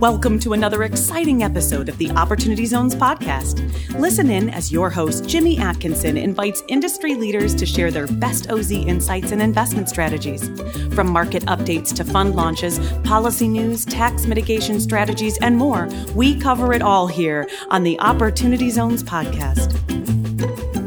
Welcome to another exciting episode of the Opportunity Zones podcast. Listen in as your host, Jimmy Atkinson, invites industry leaders to share their best OZ insights and investment strategies. From market updates to fund launches, policy news, tax mitigation strategies, and more, we cover it all here on the Opportunity Zones podcast.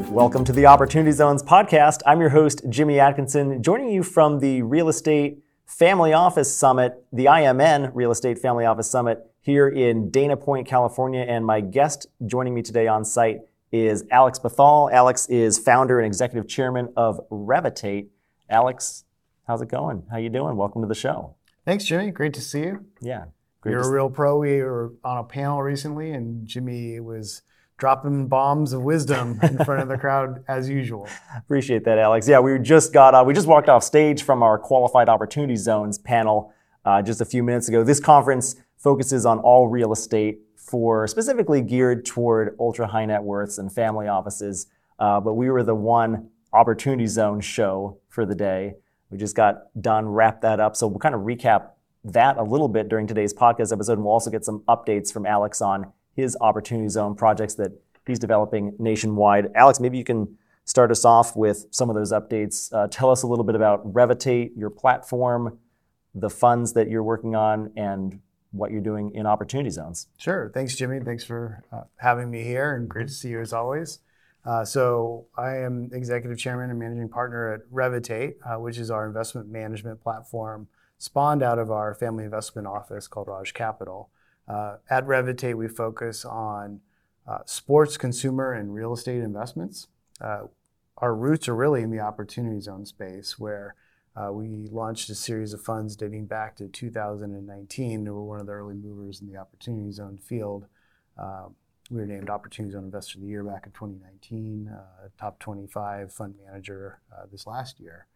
Welcome to the Opportunity Zones podcast. I'm your host, Jimmy Atkinson, joining you from the Real Estate Family Office Summit, the IMN Real Estate Family Office Summit here in Dana Point, California. And my guest joining me today on site is Alex Bhathal. Alex is founder and executive chairman of Revitate. Alex, how's it going? How you doing? Welcome to the show. Thanks, Jimmy. Great to see you. Yeah. You're a real pro. We were on a panel recently, and Jimmy was dropping bombs of wisdom in front of the crowd as usual. Appreciate that, Alex. Yeah, we just got uh, we just walked off stage from our qualified opportunity zones panel uh, just a few minutes ago. This conference focuses on all real estate for specifically geared toward ultra high net worths and family offices. Uh, but we were the one opportunity zone show for the day. We just got done, wrapped that up. So we'll kind of recap that a little bit during today's podcast episode, and we'll also get some updates from Alex on his opportunity zone projects that he's developing nationwide. Alex, maybe you can start us off with some of those updates. Uh, tell us a little bit about Revitate, your platform, the funds that you're working on, and what you're doing in opportunity zones. Sure. Thanks, Jimmy. Thanks for uh, having me here, and great to see you as always. Uh, so, I am executive chairman and managing partner at Revitate, uh, which is our investment management platform spawned out of our family investment office called Raj Capital. Uh, at Revitate, we focus on uh, sports, consumer, and real estate investments. Uh, our roots are really in the opportunity zone space, where uh, we launched a series of funds dating back to 2019. We were one of the early movers in the opportunity zone field. Uh, we were named Opportunity Zone Investor of the Year back in 2019, uh, top 25 fund manager this last year.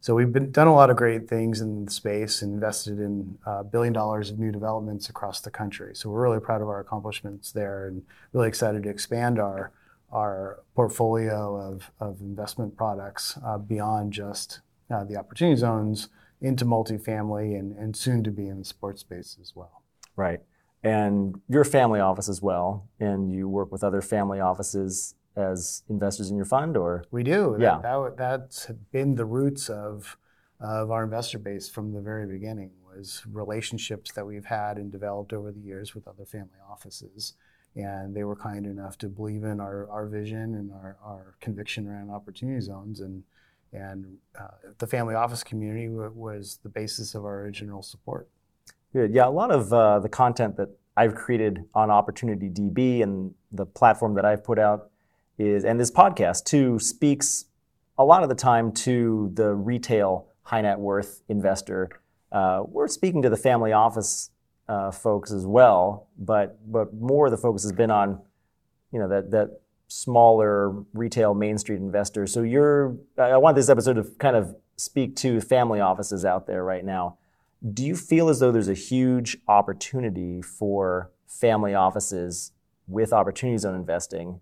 So we've been, done a lot of great things in the space, and invested in a uh, billion dollars of new developments across the country. So we're really proud of our accomplishments there, and really excited to expand our our portfolio of, of investment products uh, beyond just uh, the opportunity zones into multifamily and, and soon to be in the sports space as well. Right. And you're family office as well, and you work with other family offices as investors in your fund, or we do. Yeah, that, that, that's been the roots of of our investor base from the very beginning was relationships that we've had and developed over the years with other family offices. And they were kind enough to believe in our, our vision and our, our conviction around opportunity zones. And, and uh, the family office community w- was the basis of our original support. Good. Yeah, a lot of uh, the content that I've created on Opportunity DB and the platform that I've put out is, and this podcast too, speaks a lot of the time to the retail high net worth investor. Uh, we're speaking to the family office uh, folks as well, but but more of the focus has been on, you know, that that smaller retail Main Street investor. So you're, I want this episode to kind of speak to family offices out there right now. Do you feel as though there's a huge opportunity for family offices with opportunity zone investing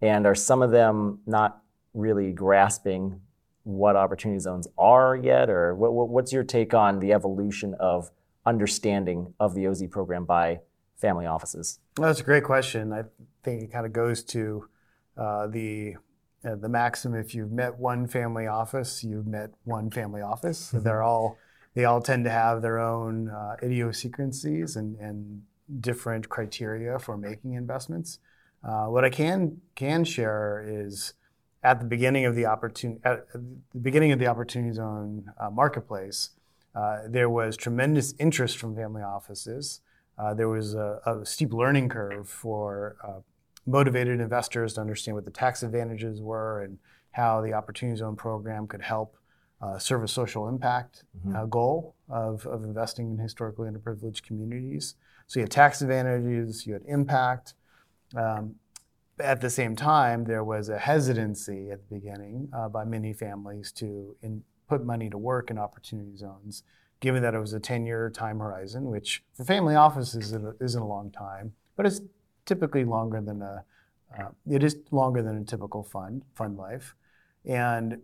and are some of them not really grasping what opportunity zones are yet? Or what, what's your take on the evolution of understanding of the OZ program by family offices? Well, that's a great question. I think it kind of goes to uh, the uh, the maxim: if you've met one family office, you've met one family office. Mm-hmm. They're all they all tend to have their own uh, idiosyncrasies and, and different criteria for making investments. Uh, what I can can share is at the beginning of the opportunity at the beginning of the opportunity zone uh, marketplace, uh, there was tremendous interest from family offices. Uh, there was a, a, steep learning curve for uh, motivated investors to understand what the tax advantages were and how the opportunity zone program could help uh, serve a social impact mm-hmm. goal of, of investing in historically underprivileged communities. So you had tax advantages, you had impact, um, at the same time, there was a hesitancy at the beginning uh, by many families to in, put money to work in opportunity zones, given that it was a 10 year time horizon, which for family offices isn't a long time, but it's typically longer than a, uh, it is longer than a typical fund, fund life. And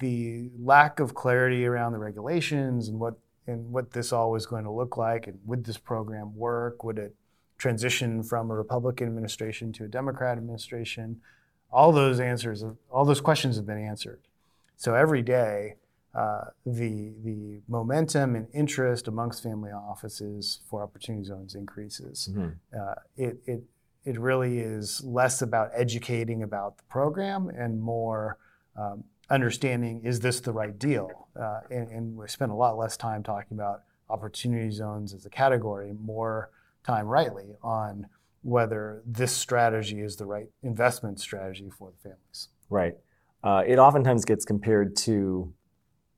the lack of clarity around the regulations and what and what this all was going to look like, and would this program work? Would it transition from a Republican administration to a Democrat administration? All those answers, all those questions have been answered. So every day, uh, the the momentum and interest amongst family offices for opportunity zones increases. Mm-hmm. Uh, it it it really is less about educating about the program and more um, understanding is this the right deal? Uh, and, and, we spend a lot less time talking about opportunity zones as a category, more time rightly on whether this strategy is the right investment strategy for the families. Right. Uh, it oftentimes gets compared to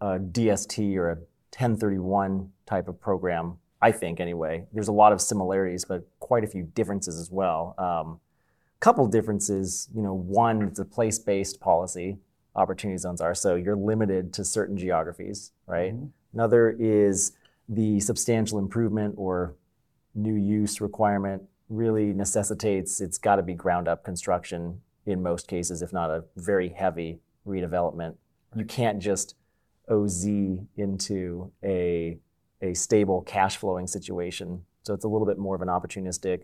a DST or a 1031 type of program, I think anyway. There's a lot of similarities, but quite a few differences as well. Um, couple differences, you know, one, it's a place-based policy, opportunity zones are, so you're limited to certain geographies, right? Mm-hmm. Another is the substantial improvement or new use requirement really necessitates it's got to be ground up construction in most cases, if not a very heavy redevelopment. You can't just OZ into a, a stable cash flowing situation. So it's a little bit more of an opportunistic,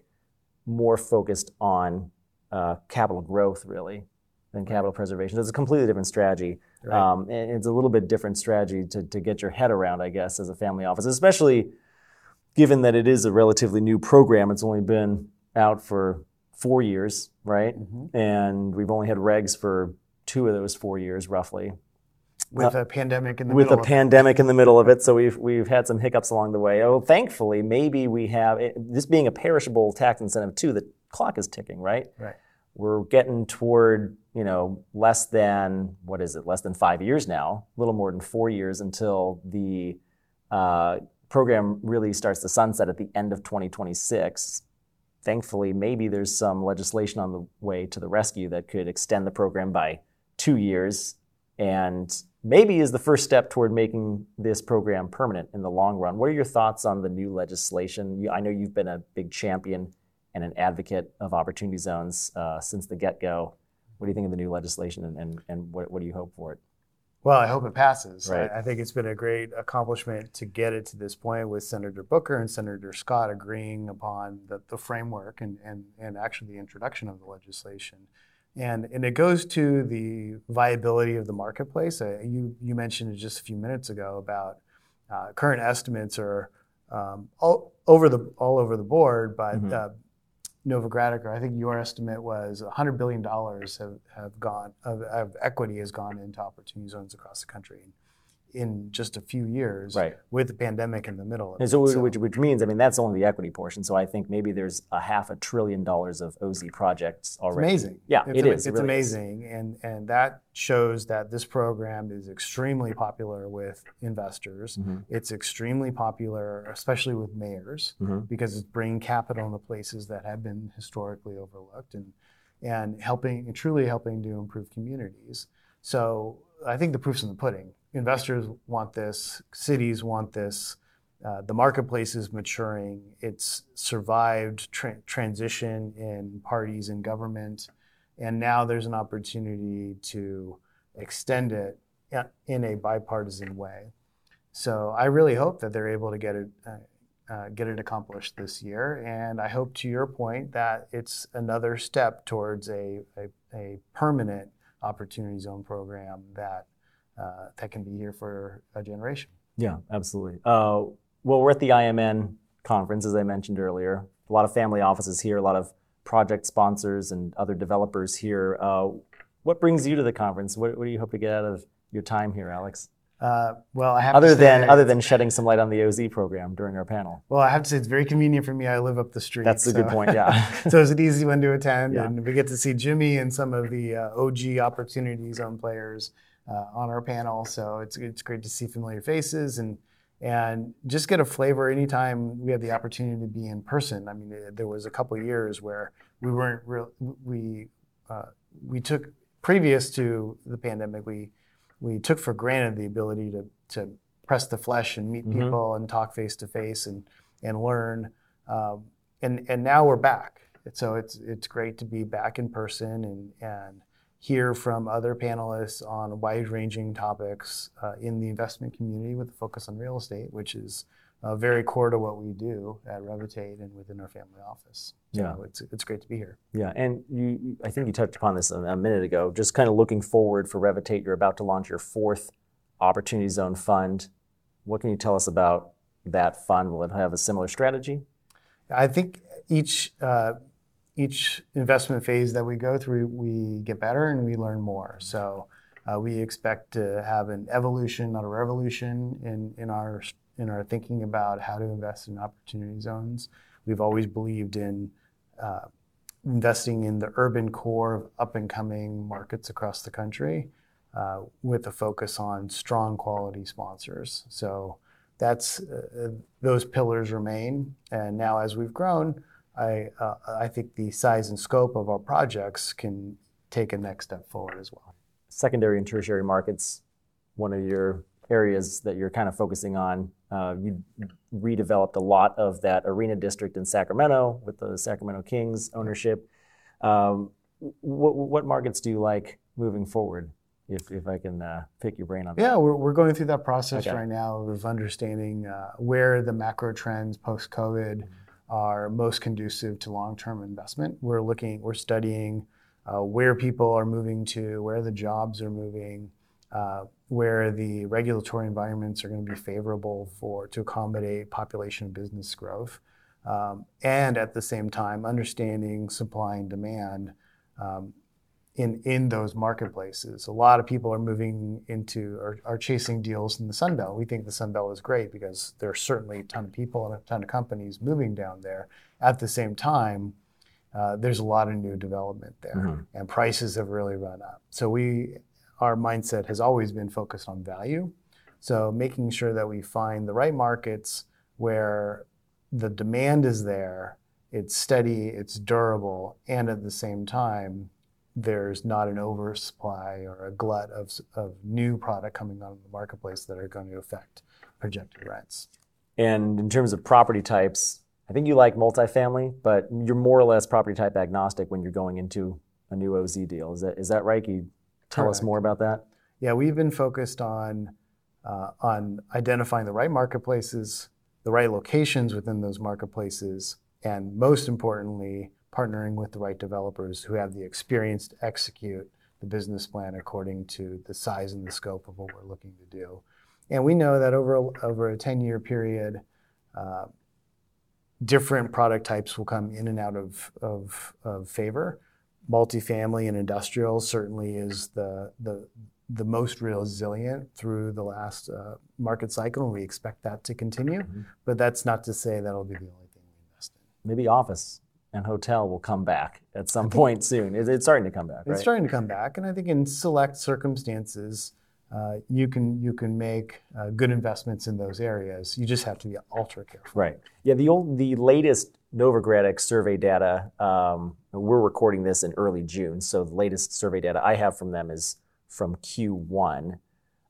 more focused on uh, capital growth, really, than capital preservation. So it's a completely different strategy. Right. Um, and it's a little bit different strategy to, to get your head around, I guess, as a family office, especially given that it is a relatively new program. It's only been out for four years, right? Mm-hmm. And we've only had regs for two of those four years, roughly. With uh, a pandemic in the with middle. With a pandemic in the middle of it, so we've we've had some hiccups along the way. Oh, thankfully, maybe we have it, this being a perishable tax incentive too. The clock is ticking, right? Right. We're getting toward you know less than what is it? Less than five years now. A little more than four years until the uh, program really starts to sunset at the end of 2026 thankfully, maybe there's some legislation on the way to the rescue that could extend the program by two years and maybe is the first step toward making this program permanent in the long run. What are your thoughts on the new legislation? I know you've been a big champion and an advocate of opportunity zones uh, since the get go. What do you think of the new legislation and, and, and what, what do you hope for it? Well, I hope it passes. Right. I, I, think it's been a great accomplishment to get it to this point with Senator Booker and Senator Scott agreeing upon the, the framework and, and, and actually the introduction of the legislation. And, and it goes to the viability of the marketplace. Uh, you, you mentioned just a few minutes ago about uh, current estimates are um, all over the all over the board, but mm-hmm. uh, Novogradac, I think your estimate was $100 billion have, have gone, of, of equity has gone into opportunity zones across the country in just a few years right. with the pandemic in the middle. so, so, Which, which means, I mean, that's only the equity portion. So I think maybe there's a half a trillion dollars of OZ projects already. It's amazing. Yeah, it's it is. It's it really amazing. Is. And, and that shows that this program is extremely popular with investors. Mm-hmm. It's extremely popular, especially with mayors, mm-hmm. because it's bringing capital into places that have been historically overlooked and, and helping, and truly helping to improve communities. So I think the proof's in the pudding investors want this, cities want this. Uh, the marketplace is maturing. It's survived tra- transition in parties and government, and now there's an opportunity to extend it in a bipartisan way. So I really hope that they're able to get it uh, uh, get it accomplished this year, and I hope, to your point, that it's another step towards a, a, a permanent opportunity zone program that uh, that can be here for a generation. Yeah, absolutely. Uh, well, we're at the IMN conference, as I mentioned earlier. A lot of family offices here, a lot of project sponsors and other developers here. Uh, what brings you to the conference? What, what, do you hope to get out of your time here, Alex? Uh, well, I have other than other than shedding some light on the OZ program during our panel. Well, I have to say it's very convenient for me. I live up the street. That's a good point. Yeah. so it's an easy one to attend, yeah. and we get to see Jimmy and some of the uh, OG opportunity zone players uh, on our panel. So it's it's great to see familiar faces and and just get a flavor anytime we have the opportunity to be in person. I mean, there was a couple years where we weren't real. We uh, we took previous to the pandemic, we we took for granted the ability to to press the flesh and meet mm-hmm. people and talk face to face and and learn. Um, and and now we're back. So it's it's great to be back in person and and hear from other panelists on wide-ranging topics uh, in the investment community with a focus on real estate, which is uh, very core to what we do at Revitate and within our family office. So Yeah. it's it's great to be here. Yeah, and you, you- I think you touched upon this a, a minute ago. Just kind of looking forward for Revitate, you're about to launch your fourth Opportunity Zone fund. What can you tell us about that fund? Will it have a similar strategy? I think each uh, each investment phase that we go through, we get better and we learn more. So uh, we expect to have an evolution, not a revolution, in in our in our thinking about how to invest in opportunity zones. We've always believed in uh, investing in the urban core of up and coming markets across the country, uh, with a focus on strong quality sponsors. So that's uh, those pillars remain. And now, as we've grown, I uh, I think the size and scope of our projects can take a next step forward as well. Secondary and tertiary markets, one of your areas that you're kind of focusing on. Uh, you redeveloped a lot of that arena district in Sacramento with the Sacramento Kings ownership. Um, what, what markets do you like moving forward? If, if I can uh, pick your brain on that. Yeah, we're, we're going through that process Okay. right now of understanding uh, where the macro trends post COVID are most conducive to long term investment. We're looking, we're studying uh, where people are moving to, where the jobs are moving, uh, where the regulatory environments are going to be favorable for to accommodate population and business growth, um, and at the same time understanding supply and demand. Um, in, in those marketplaces. A lot of people are moving into or are chasing deals in the Sun Belt. We think the Sun Belt is great because there are certainly a ton of people and a ton of companies moving down there. At the same time, uh, there's a lot of new development there, and prices have really run up. So we, our mindset has always been focused on value. So making sure that we find the right markets where the demand is there, it's steady, it's durable, and at the same time, there's not an oversupply or a glut of, of new product coming on the marketplace that are going to affect projected rents. And in terms of property types, I think you like multifamily, but you're more or less property type agnostic when you're going into a new OZ deal. Is that is that right? Can you tell us more about that? Yeah, we've been focused on uh, on identifying the right marketplaces, the right locations within those marketplaces, and most importantly, partnering with the right developers who have the experience to execute the business plan according to the size and the scope of what we're looking to do. And we know that over a, over a 10 year period, uh, different product types will come in and out of, of, of favor. Multifamily and industrial certainly is the, the, the most resilient through the last uh, market cycle, and we expect that to continue. But that's not to say that'll be the only thing we invest in. Maybe office and hotel will come back at some point soon. It- It's starting to come back, It's right? starting to come back, and I think in select circumstances, uh, you can you can make uh, good investments in those areas. You just have to be ultra careful. Right. Yeah. The old, the latest Novogradac survey data. Um, we're recording this in early June, so the latest survey data I have from them is from Q1.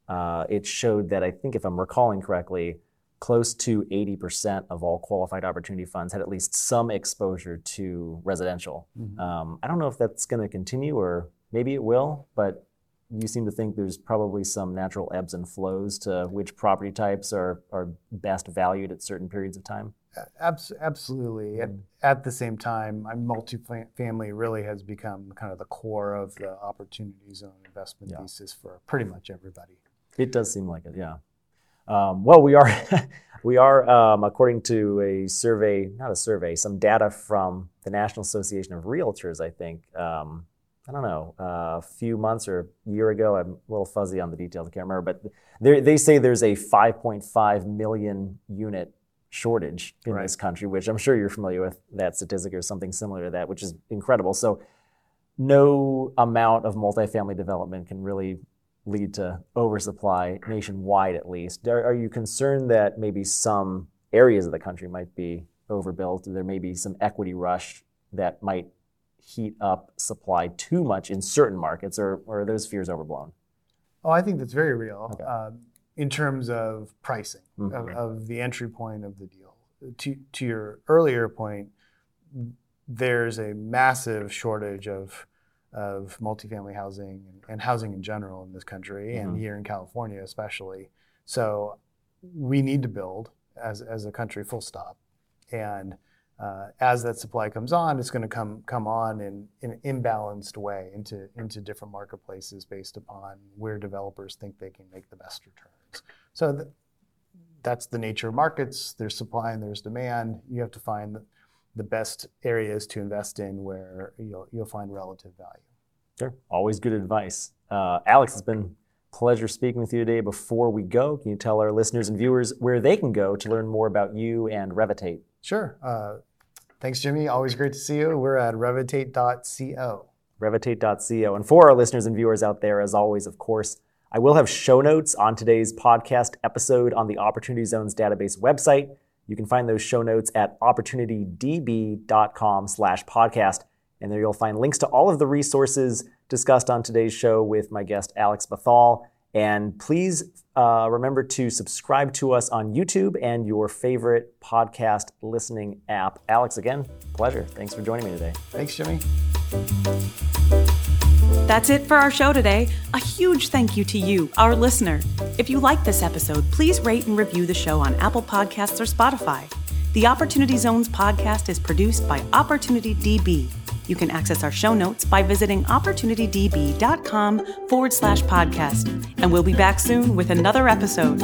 Uh, it showed that I think, if I'm recalling correctly, close to 80% of all qualified opportunity funds had at least some exposure to residential. Um, I don't know if that's going to continue or maybe it will, but you seem to think there's probably some natural ebbs and flows to which property types are, are best valued at certain periods of time. Abs- absolutely. At, at the same time, I'm multifamily really has become kind of the core of the opportunity zone investment Yeah. thesis for pretty much everybody. It does seem like it, yeah. Um, well, we are, we are, um, according to a survey, not a survey, some data from the National Association of Realtors, I think. Um, I don't know, uh, a few months or a year ago. I'm a little fuzzy on the details. I can't remember, but they they say there's a 5.5 million unit shortage in Right. this country, which I'm sure you're familiar with that statistic or something similar to that, which is incredible. So, no amount of multifamily development can really lead to oversupply nationwide, at least. Are, are you concerned that maybe some areas of the country might be overbuilt? There may be some equity rush that might heat up supply too much in certain markets, or, or are those fears overblown? Oh, I think that's very real Okay. um, in terms of pricing of, Mhm. of the entry point of the deal. To, to your earlier point, there's a massive shortage of of multifamily housing and, and housing in general in this country Mhm. and here in California especially. So we need to build as, as a country, full stop. And uh, as that supply comes on, it's going to come come on in, in an imbalanced way into into different marketplaces based upon where developers think they can make the best returns. So th- that's the nature of markets. There's supply and there's demand. You have to find the, the best areas to invest in where you'll you'll find relative value. Sure. Always good advice. Uh, Alex, it's been a pleasure speaking with you today. Before we go, can you tell our listeners and viewers where they can go to learn more about you and Revitate? Sure. Uh, thanks, Jimmy. Always great to see you. We're at revitate.co. Revitate.co. And for our listeners and viewers out there, as always, of course, I will have show notes on today's podcast episode on the Opportunity Zones database website. You can find those show notes at opportunitydb.com slash podcast. And there you'll find links to all of the resources discussed on today's show with my guest, Alex Bhathal. And please uh, remember to subscribe to us on YouTube and your favorite podcast listening app. Alex, again, pleasure. Thanks for joining me today. Thanks, Jimmy. That's it for our show today. A huge thank you to you, our listener. If you like this episode, please rate and review the show on Apple Podcasts or Spotify. The Opportunity Zones podcast is produced by Opportunity DB. You can access our show notes by visiting opportunitydb.com forward slash podcast. And we'll be back soon with another episode.